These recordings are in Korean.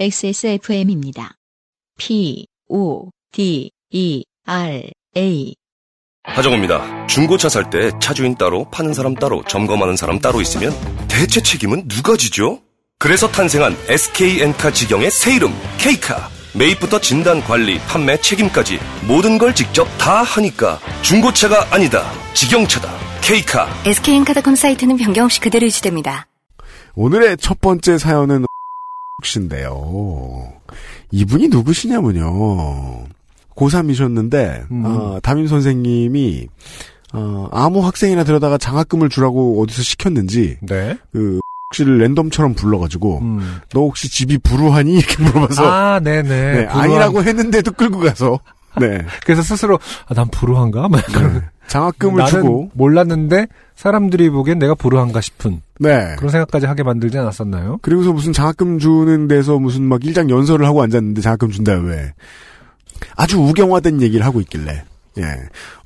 XSFM입니다. P, O, D, E, R, A. 하정우입니다. 중고차 살 때 차주인 따로, 파는 사람 따로, 점검하는 사람 따로 있으면 대체 책임은 누가 지죠? 그래서 탄생한 SK엔카 직영의 새 이름, K카. 매입부터 진단, 관리, 판매, 책임까지 모든 걸 직접 다 하니까 중고차가 아니다. 직영차다. K카. SK엔카닷컴 사이트는 변경 없이 그대로 유지됩니다. 오늘의 첫 번째 사연은 씨인데요. 이분이 누구시냐면요. 고3이셨는데, 음. 어, 담임 선생님이, 어, 아무 학생이나 데려다가 장학금을 주라고 어디서 시켰는지, 네. 그, 씨를 랜덤처럼 불러가지고, 음. 너 혹시 집이 불우하니? 이렇게 물어봐서, 아, 네네. 네, 불우한- 아니라고 했는데도 끌고 가서, 네. 그래서 스스로, 아, 난 불우한가? 막 그런. 장학금을 주고, 몰랐는데, 사람들이 보기엔 내가 불우한가 싶은 네. 그런 생각까지 하게 만들지 않았었나요? 그리고서 무슨 장학금 주는 데서 무슨 막 일장 연설을 하고 앉았는데 장학금 준다 왜 아주 우경화된 얘기를 하고 있길래 예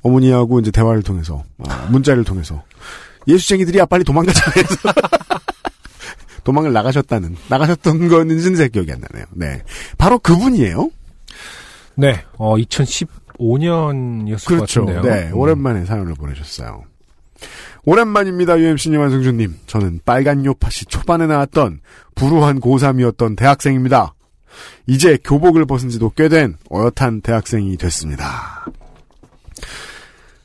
어머니하고 이제 대화를 통해서 아, 문자를 통해서 예수쟁이들이야 빨리 도망가자 해서 도망을 나가셨다는 나가셨던 거는지는 제 기억이 안 나네요. 네 바로 그분이에요. 네. 어, 2015년이었을 것 그렇죠. 같은데요. 네 음. 오랜만에 사연을 보내셨어요. 오랜만입니다, UMC님, 한승준님. 저는 빨간 요파시 초반에 나왔던 불우한 고3이었던 대학생입니다. 이제 교복을 벗은 지도 꽤 된 어엿한 대학생이 됐습니다.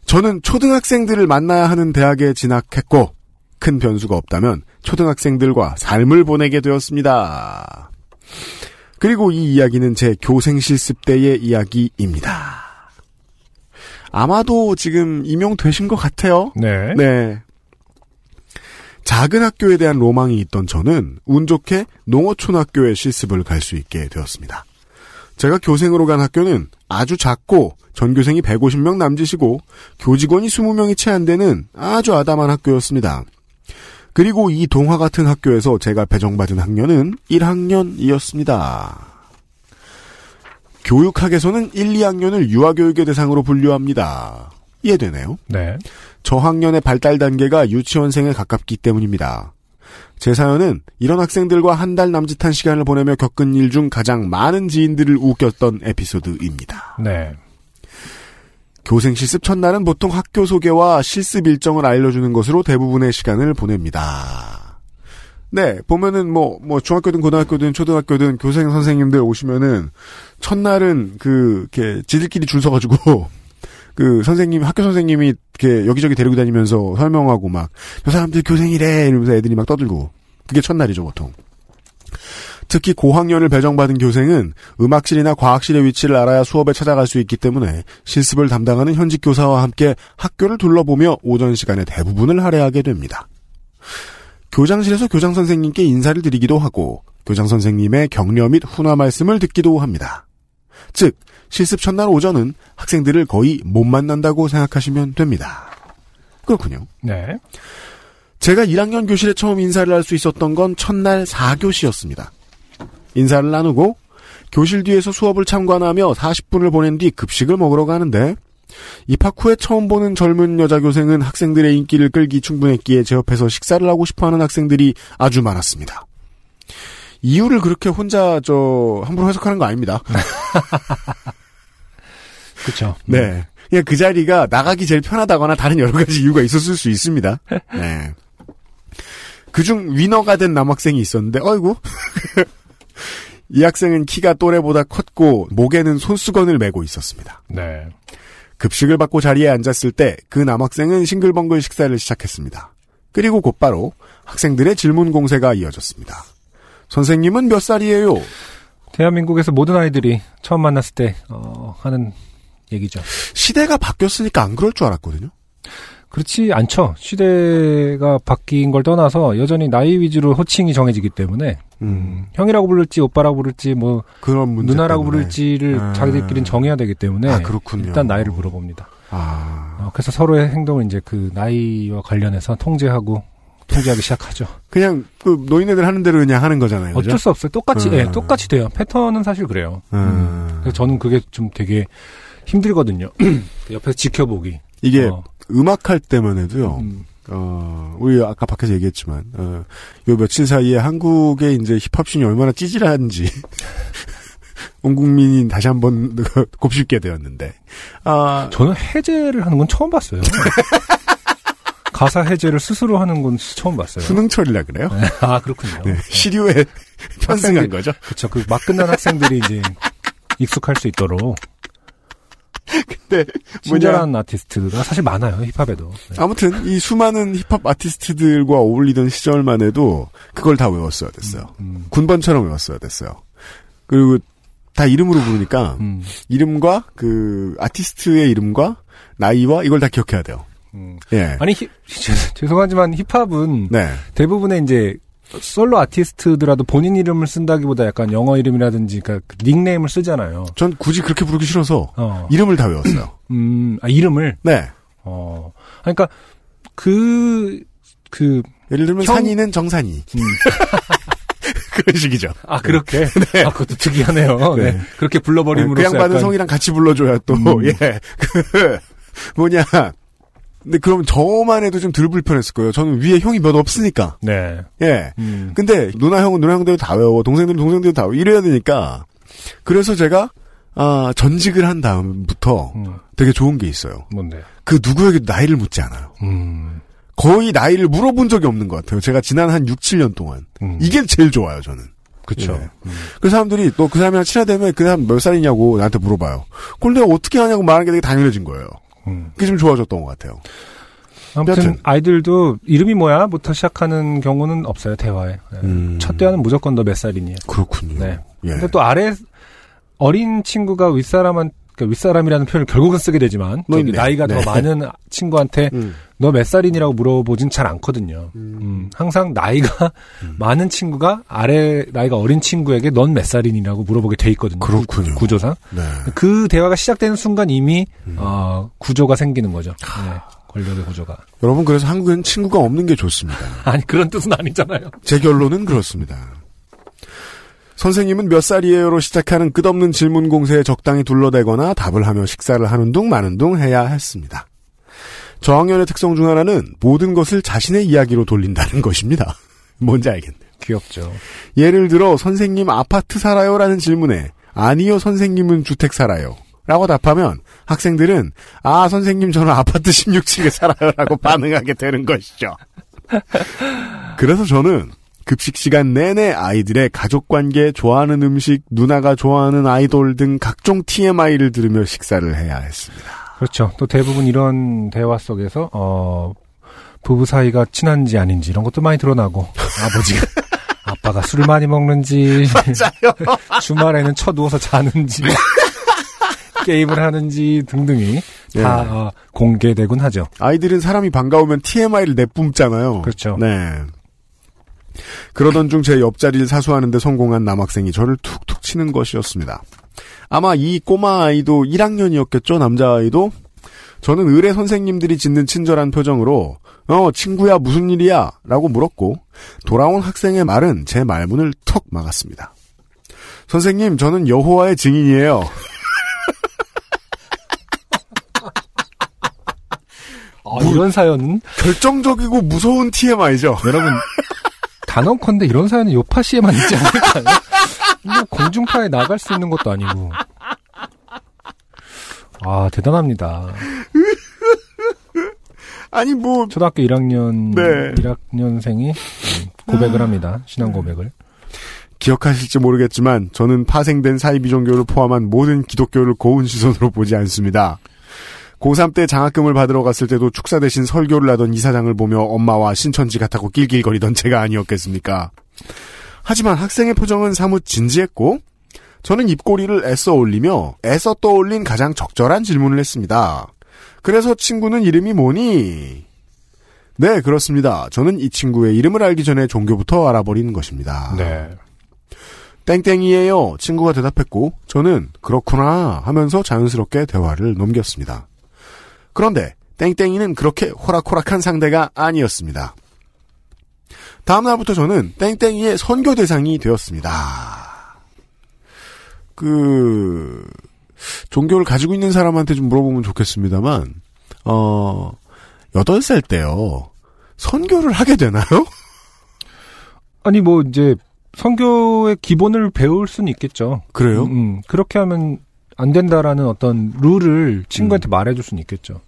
저는 초등학생들을 만나야 하는 대학에 진학했고, 큰 변수가 없다면 초등학생들과 삶을 보내게 되었습니다. 그리고 이 이야기는 제 교생 실습 때의 이야기입니다. 아마도 지금 임용되신 것 같아요. 네. 네. 작은 학교에 대한 로망이 있던 저는 운 좋게 농어촌 학교에 실습을 갈 수 있게 되었습니다. 제가 교생으로 간 학교는 아주 작고 전교생이 150명 남짓이고 교직원이 20명이 채 안 되는 아주 아담한 학교였습니다. 그리고 이 동화 같은 학교에서 제가 배정받은 학년은 1학년이었습니다. 교육학에서는 1, 2학년을 유아교육의 대상으로 분류합니다. 이해되네요? 네. 저학년의 발달 단계가 유치원생에 가깝기 때문입니다. 제 사연은 이런 학생들과 한 달 남짓한 시간을 보내며 겪은 일 중 가장 많은 지인들을 웃겼던 에피소드입니다. 네. 교생 실습 첫날은 보통 학교 소개와 실습 일정을 알려주는 것으로 대부분의 시간을 보냅니다. 네, 보면은 뭐, 뭐, 중학교든 고등학교든 초등학교든 교생 선생님들 오시면은, 첫날은 그, 이렇게, 지들끼리 줄 서가지고, 그, 선생님, 학교 선생님이 이렇게 여기저기 데리고 다니면서 설명하고 막, 저 사람들 교생이래! 이러면서 애들이 막 떠들고. 그게 첫날이죠, 보통. 특히 고학년을 배정받은 교생은 음악실이나 과학실의 위치를 알아야 수업에 찾아갈 수 있기 때문에 실습을 담당하는 현직 교사와 함께 학교를 둘러보며 오전 시간의 대부분을 할애하게 됩니다. 교장실에서 교장 선생님께 인사를 드리기도 하고 교장 선생님의 격려 및 훈화 말씀을 듣기도 합니다. 즉 실습 첫날 오전은 학생들을 거의 못 만난다고 생각하시면 됩니다. 그렇군요. 네. 제가 1학년 교실에 처음 인사를 할 수 있었던 건 첫날 4교시였습니다. 인사를 나누고 교실 뒤에서 수업을 참관하며 40분을 보낸 뒤 급식을 먹으러 가는데 입학 후에 처음 보는 젊은 여자 교생은 학생들의 인기를 끌기 충분했기에 제 옆에서 식사를 하고 싶어하는 학생들이 아주 많았습니다. 이유를 그렇게 혼자 저 함부로 해석하는 거 아닙니다. 그쵸. 네. 그냥 그 자리가 나가기 제일 편하다거나 다른 여러 가지 이유가 있었을 수 있습니다. 네. 그중 위너가 된 남학생이 있었는데, 어이구. 이 학생은 키가 또래보다 컸고, 목에는 손수건을 메고 있었습니다. 네. 급식을 받고 자리에 앉았을 때, 그 남학생은 싱글벙글 식사를 시작했습니다. 그리고 곧바로 학생들의 질문 공세가 이어졌습니다. 선생님은 몇 살이에요? 대한민국에서 모든 아이들이 처음 만났을 때, 어, 하는 얘기죠. 시대가 바뀌었으니까 안 그럴 줄 알았거든요. 그렇지 않죠. 시대가 바뀐 걸 떠나서 여전히 나이 위주로 호칭이 정해지기 때문에 음, 형이라고 부를지 오빠라고 부를지 뭐 그런 문제 누나라고 때문에. 부를지를 아. 자기들끼리는 정해야 되기 때문에 아, 그렇군요. 일단 나이를 물어봅니다. 아, 어, 그래서 서로의 행동을 이제 그 나이와 관련해서 통제하고 통제하기 시작하죠. 그냥 그 노인네들 하는 대로 그냥 하는 거잖아요. 그죠? 어쩔 수 없어요. 똑같이 음. 예, 똑같이 돼요. 패턴은 사실 그래요. 음. 그래서 저는 그게 좀 되게 힘들거든요. 옆에서 지켜보기. 이게 어, 음악 할 때만 해도요. 음, 어, 우리 아까 밖에서 얘기했지만, 어, 요 며칠 사이에 한국의 이제 힙합씬이 얼마나 찌질한지, 온 국민이 다시 한번 곱씹게 되었는데, 아, 저는 해제를 하는 건 처음 봤어요. 가사 해제를 스스로 하는 건 처음 봤어요. 수능철이라 그래요? 아, 그렇군요. 네, 시류에 편승한 거죠. 그쵸. 그 막 끝난 학생들이 이제 익숙할 수 있도록. 네, 뭐냐. 친절한 아티스트가 사실 많아요, 힙합에도. 네. 아무튼, 이 수많은 힙합 아티스트들과 어울리던 시절만 해도 그걸 다 외웠어야 됐어요. 음, 군번처럼 외웠어야 됐어요. 그리고 다 이름으로 부르니까, 음, 이름과 그 아티스트의 이름과 나이와 이걸 다 기억해야 돼요. 음. 예. 아니, 힙- 죄송하지만 힙합은 네. 대부분의 이제 솔로 아티스트들라도 본인 이름을 쓴다기보다 약간 영어 이름이라든지 그러니까 그 닉네임을 쓰잖아요. 전 굳이 그렇게 부르기 싫어서 어. 이름을 다 외웠어요. 음, 아, 이름을? 네. 어. 그러니까 그, 그, 예를 들면 형- 산이는 정산이. 음. 그런 식이죠. 아, 그렇게? 아, 그것도 특이하네요. 네. 네. 그렇게 그 불러버림으로써 양반은 약간 성이랑 같이 불러줘야 또, 음. 예. 그, 뭐냐. 근데 그럼 저만 해도 좀 덜 불편했을 거예요. 저는 위에 형이 몇 없으니까. 네. 예. 음. 근데 누나 형은 누나 형대로 다 외워. 동생들은 동생대로 다 외워. 이래야 되니까. 그래서 제가, 아, 전직을 한 다음부터 음, 되게 좋은 게 있어요. 뭔데? 그 누구에게도 나이를 묻지 않아요. 음. 거의 나이를 물어본 적이 없는 것 같아요. 제가 지난 한 6, 7년 동안. 음. 이게 제일 좋아요, 저는. 그쵸. 예. 그 사람들이 또 그 사람이랑 친하다면 그 사람 몇 살이냐고 나한테 물어봐요. 그걸 내가 어떻게 하냐고 말하는 게 되게 당연해진 거예요. 음. 그게 좀 좋아졌던 것 같아요. 아무튼 여튼. 아이들도 이름이 뭐야?부터 시작하는 경우는 없어요 대화에. 네. 음. 첫 대화는 무조건 너 몇 살이니? 그렇군요. 네. 예. 근데 또 아래 어린 친구가 윗사람한 그러니까 윗사람이라는 표현을 결국은 쓰게 되지만 뭐. 나이가 네. 더 많은 친구한테 음. 너몇 살이니라고 물어보진 잘 않거든요. 음, 항상 나이가 음. 많은 친구가 아래 나이가 어린 친구에게 넌 몇 살이니라고 물어보게 돼 있거든요. 그렇군요. 구, 조상 네. 그 대화가 시작되는 순간 이미 음. 어, 구조가 생기는 거죠. 네, 권력의 구조가. 여러분 그래서 한국에는 친구가 없는 게 좋습니다. 아니 그런 뜻은 아니잖아요. 제 결론은 그렇습니다. 선생님은 몇 살이에요로 시작하는 끝없는 질문 공세에 적당히 둘러대거나 답을 하며 식사를 하는 둥 마는 둥 해야 했습니다. 저학년의 특성 중 하나는 모든 것을 자신의 이야기로 돌린다는 것입니다. 뭔지 알겠네요. 귀엽죠. 예를 들어 선생님 아파트 살아요라는 질문에 아니요 선생님은 주택 살아요. 라고 답하면 학생들은 아 선생님 저는 아파트 16층에 살아요라고 반응하게 되는 것이죠. 그래서 저는 급식 시간 내내 아이들의 가족 관계, 좋아하는 음식, 누나가 좋아하는 아이돌 등 각종 TMI를 들으며 식사를 해야 했습니다. 그렇죠. 또 대부분 이런 대화 속에서 어 부부 사이가 친한지 아닌지 이런 것도 많이 드러나고 아버지가 아빠가 술을 많이 먹는지 주말에는 쳐 누워서 자는지 게임을 하는지 등등이 예. 다 어, 공개되곤 하죠. 아이들은 사람이 반가우면 TMI를 내뿜잖아요. 그렇죠. 네. 그러던 중 제 옆자리를 사수하는데 성공한 남학생이 저를 툭툭 치는 것이었습니다. 아마 이 꼬마 아이도 1학년이었겠죠, 남자아이도? 저는 의뢰 선생님들이 짓는 친절한 표정으로, 어, 친구야, 무슨 일이야? 라고 물었고, 돌아온 학생의 말은 제 말문을 턱 막았습니다. 선생님, 저는 여호와의 증인이에요. 아, 이런 사연은 결정적이고 무서운 TMI죠. 여러분 단언컨대 이런 사연은 요파시에만 있지 않을까요? 뭐 공중파에 나갈 수 있는 것도 아니고. 아 대단합니다. 아니, 뭐, 초등학교 1학년 네. 1학년생이 고백을 합니다. 신앙 고백을. 기억하실지 모르겠지만 저는 파생된 사이비 종교를 포함한 모든 기독교를 고운 시선으로 보지 않습니다. 고3 때 장학금을 받으러 갔을 때도 축사 대신 설교를 하던 이사장을 보며 엄마와 신천지 같다고 낄낄거리던 제가 아니었겠습니까? 하지만 학생의 표정은 사뭇 진지했고 저는 입꼬리를 애써 올리며 애써 떠올린 가장 적절한 질문을 했습니다. 그래서 친구는 이름이 뭐니? 네, 그렇습니다. 저는 이 친구의 이름을 알기 전에 종교부터 알아버린 것입니다. 네. 땡땡이에요. 친구가 대답했고 저는 그렇구나 하면서 자연스럽게 대화를 넘겼습니다. 그런데 땡땡이는 그렇게 호락호락한 상대가 아니었습니다. 다음 날부터 저는 땡땡이의 선교 대상이 되었습니다. 그 종교를 가지고 있는 사람한테 좀 물어보면 좋겠습니다만 어 8살 때요. 선교를 하게 되나요? 아니 뭐 이제 선교의 기본을 배울 수는 있겠죠. 그래요? 음, 음. 그렇게 하면 안 된다라는 어떤 룰을 친구한테 음. 말해줄 수는 있겠죠.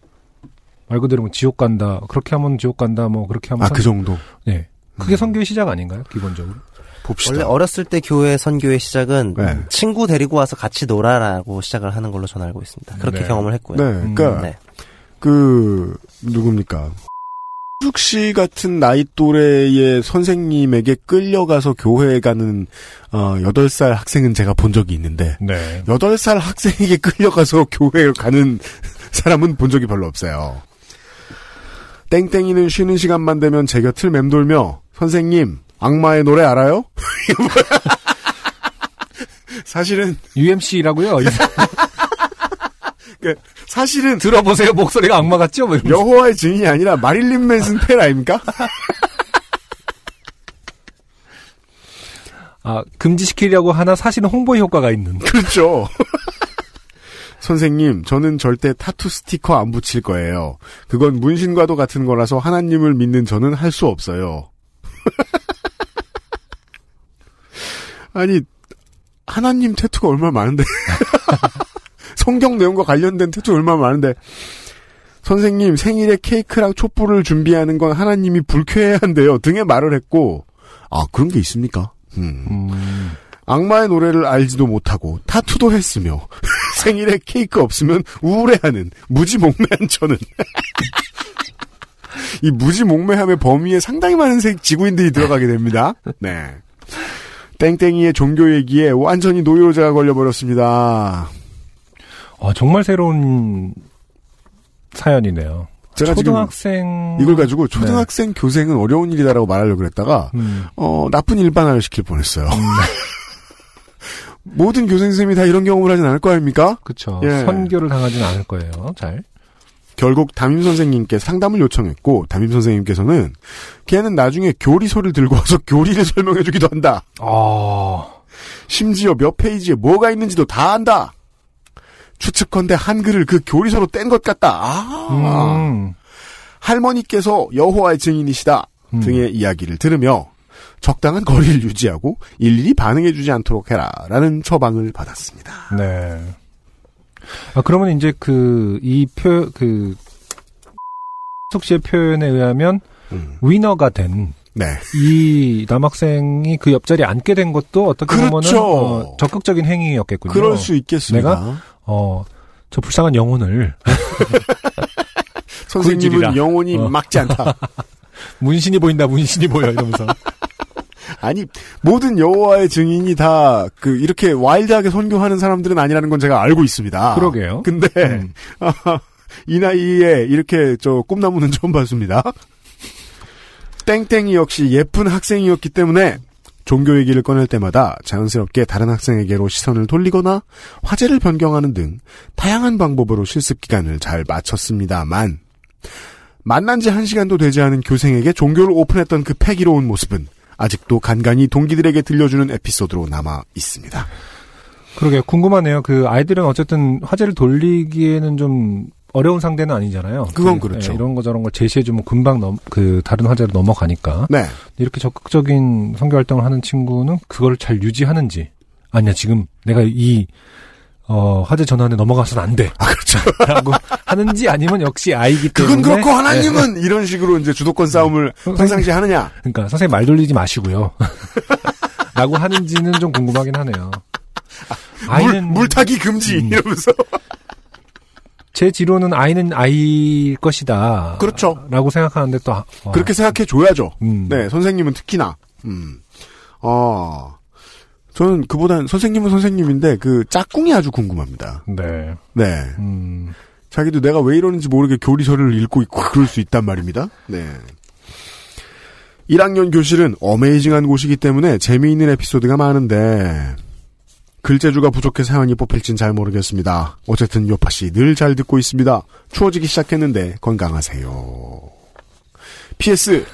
말 그대로 뭐 지옥 간다. 그렇게 하면 지옥 간다. 뭐 그렇게 하면 아, 선- 그 정도. 네. 그게 음. 선교의 시작 아닌가요? 기본적으로. 봅시다. 원래 어렸을 때 교회 선교의 시작은 네. 친구 데리고 와서 같이 놀아라고 시작을 하는 걸로 저는 알고 있습니다. 그렇게 네. 경험을 했고요. 네, 그러니까 음, 네. 그 누굽니까? 숙 씨 같은 나이 또래의 선생님에게 끌려가서 교회에 가는 어 8살 학생은 제가 본 적이 있는데 네. 8살 학생에게 끌려가서 교회에 가는 사람은 본 적이 별로 없어요. 땡땡이는 쉬는 시간만 되면 제 곁을 맴돌며 선생님 악마의 노래 알아요? 사실은 UMC라고요. 사실은 들어보세요. 목소리가 악마 같죠? 뭐. 여호와의 증인이 아니라 마릴린 맨슨 팬 아닙니까? 아, 금지시키려고 하나 사실은 홍보 효과가 있는. 그렇죠. 선생님, 저는 절대 타투 스티커 안 붙일 거예요. 그건 문신과도 같은 거라서 하나님을 믿는 저는 할 수 없어요. 아니, 하나님 태투가 얼마나 많은데. 성경 내용과 관련된 태투가 얼마나 많은데. 선생님, 생일에 케이크랑 촛불을 준비하는 건 하나님이 불쾌해야 한대요. 등에 말을 했고, 아, 그런 게 있습니까? 음. 음, 악마의 노래를 알지도 못하고 타투도 했으며 생일에 케이크 없으면 우울해하는 무지몽매한 저는 이 무지몽매함의 범위에 상당히 많은 세- 지구인들이 들어가게 됩니다. 네. 땡땡이의 종교 얘기에 완전히 노이로제가 걸려버렸습니다. 아, 정말 새로운 사연이네요. 제가 초등학생 지금 이걸 가지고 초등학생 교생은 어려운 일이다라고 말하려고 그랬다가 음, 어, 나쁜 일반화를 시킬 뻔했어요. 모든 교생 선생님이 다 이런 경험을 하진 않을 거 아닙니까? 그쵸. 예. 선교를 당하지는 않을 거예요. 잘. 결국 담임 선생님께 상담을 요청했고 담임 선생님께서는 걔는 나중에 교리서를 들고 와서 교리를 설명해주기도 한다. 아, 심지어 몇 페이지에 뭐가 있는지도 다 안다. 추측컨대 한글을 그 교리서로 뗀 것 같다. 아, 음, 할머니께서 여호와의 증인이시다 음. 등의 이야기를 들으며 적당한 거리를 유지하고 일일이 반응해주지 않도록 해라라는 처방을 받았습니다. 네. 아, 그러면 이제 그, 이 표, 그, 석 씨의 표현에 의하면 음, 위너가 된 네. 이 남학생이 그 옆자리에 앉게 된 것도 어떻게 보면은 그렇죠. 어, 적극적인 행위였겠군요. 그럴 수 있겠습니다. 내가? 어, 저 불쌍한 영혼을 선생님은. 영혼이 어. 막지 않다. 문신이 보인다, 문신이 보여 이러면서. 아니 모든 여호와의 증인이 다 그 이렇게 와일드하게 선교하는 사람들은 아니라는 건 제가 알고 있습니다. 그러게요. 근데 음. 이 나이에 이렇게 저 꿈나무는 처음 봤습니다. 땡땡이 역시 예쁜 학생이었기 때문에 종교 얘기를 꺼낼 때마다 자연스럽게 다른 학생에게로 시선을 돌리거나 화제를 변경하는 등 다양한 방법으로 실습 기간을 잘 마쳤습니다만 만난 지 한 시간도 되지 않은 교생에게 종교를 오픈했던 그 패기로운 모습은 아직도 간간히 동기들에게 들려주는 에피소드로 남아 있습니다. 그러게 궁금하네요. 그 아이들은 어쨌든 화제를 돌리기에는 좀 어려운 상대는 아니잖아요. 그건 그, 그렇죠. 예, 이런 거 저런 걸 제시해주면 금방 넘, 그 다른 화제로 넘어가니까 네. 이렇게 적극적인 선교 활동을 하는 친구는 그걸 잘 유지하는지 아니야 지금 내가 이 어, 화제 전환에 넘어가서는 안 돼. 아, 그렇죠. 라고 하는지 아니면 역시 아이기 때문에 그건 그렇고 예. 하나님은 이런 식으로 이제 주도권 싸움을 평상시 하느냐? 그러니까 선생님 말 돌리지 마시고요. 라고 하는지는 좀 궁금하긴 하네요. 물, 물타기 금지 음. 이러면서 제 지로는 아이는 아이일 것이다. 그렇죠. 라고 생각하는데 또 아, 어, 그렇게 생각해 줘야죠. 음. 네, 선생님은 특히나. 음. 어. 저는 그보단 선생님은 선생님인데 그 짝꿍이 아주 궁금합니다. 네. 네. 음. 자기도 내가 왜 이러는지 모르게 교리서를 읽고 있고 그럴 수 있단 말입니다. 네. 1학년 교실은 어메이징한 곳이기 때문에 재미있는 에피소드가 많은데 글재주가 부족해 사연이 뽑힐진 잘 모르겠습니다. 어쨌든 요파 씨 늘 잘 듣고 있습니다. 추워지기 시작했는데 건강하세요. PS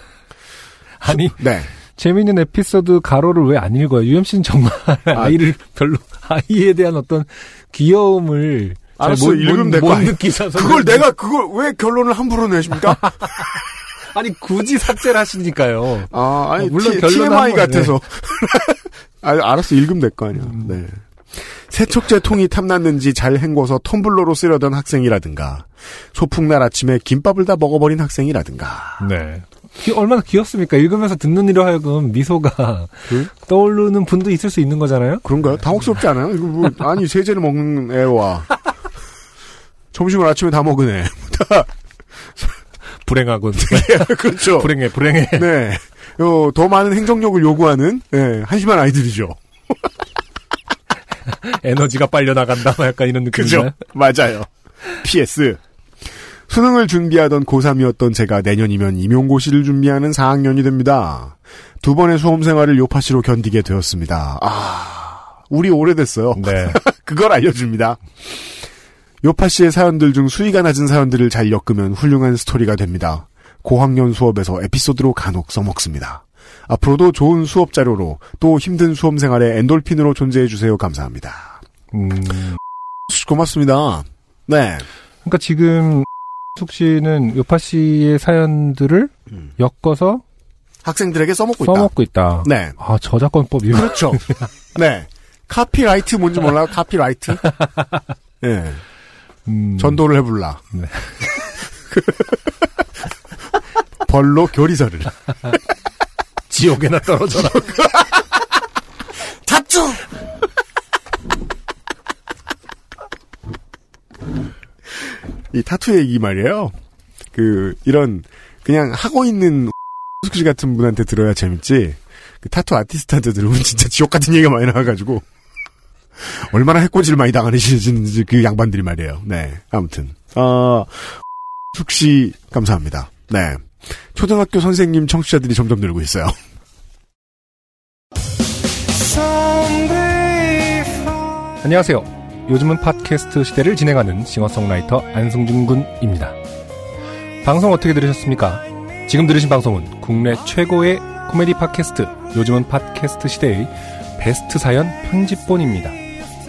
아니 네. 재미있는 에피소드 가로를 왜 안 읽어요? UMC는 정말 아 이를 별로 아이에 대한 어떤 귀여움을 잘 알았어, 못, 읽으면 못, 될거. 느끼셔서 그걸 내가 그걸 왜 결론을 함부로 내십니까? 아니 굳이 삭제를 하시니까요. 아, 아니, 물론 T, 결론은 TMI 한 거네. 같아서. 아, 알았어, 읽으면 될 거 아니야. 네. 세척제 통이 탐났는지 잘 헹궈서 텀블러로 쓰려던 학생이라든가, 소풍날 아침에 김밥을 다 먹어버린 학생이라든가. 네. 귀- 얼마나 귀엽습니까? 읽으면서 듣는 이로 하여금 미소가 그? 떠오르는 분도 있을 수 있는 거잖아요? 그런가요? 당혹스럽지 않아요? 이거 뭐, 아니, 세제를 먹는 애와, 점심을 아침에 다 먹은 애. 불행하군. 그렇죠. 불행해, 불행해. 네. 요, 더 많은 행정력을 요구하는, 네, 한심한 아이들이죠. 에너지가 빨려 나간다. 뭐 약간 이런? 느낌이죠. 맞아요. PS. 수능을 준비하던 고3이었던 제가 내년이면 임용고시를 준비하는 4학년이 됩니다. 두 번의 수험 생활을 요파시로 견디게 되었습니다. 아, 우리 오래됐어요. 네. 그걸 알려줍니다. 요파시의 사연들 중 수위가 낮은 사연들을 잘 엮으면 훌륭한 스토리가 됩니다. 고학년 수업에서 에피소드로 간혹 써먹습니다. 앞으로도 좋은 수업 자료로 또 힘든 수험 생활의 엔돌핀으로 존재해 주세요. 감사합니다. 음, 고맙습니다. 네. 그러니까 지금 숙 씨는 요파 씨의 사연들을 음. 엮어서 학생들에게 써먹고 있다. 써먹고 있다. 네. 아, 저작권법 이거. 그렇죠. 네. 카피라이트 뭔지 몰라요? 카피라이트? 네. 음, 전도를 해볼라. 네. 벌로 교리서를. 지옥에나 떨어져라. 타투! 이 타투 얘기 말이에요. 그, 이런, 그냥 하고 있는 숙씨 같은 분한테 들어야 재밌지. 그 타투 아티스트한테 들으면 진짜 지옥 같은 얘기가 많이 나와가지고. 얼마나 해코지를 많이 당하시는지 그 양반들이 말이에요. 네. 아무튼. 어, 숙씨, 감사합니다. 네. 초등학교 선생님 청취자들이 점점 늘고 있어요. 안녕하세요. 요즘은 팟캐스트 시대를 진행하는 싱어송라이터 안승준 군입니다. 방송 어떻게 들으셨습니까? 지금 들으신 방송은 국내 최고의 코미디 팟캐스트 요즘은 팟캐스트 시대의 베스트 사연 편집본입니다.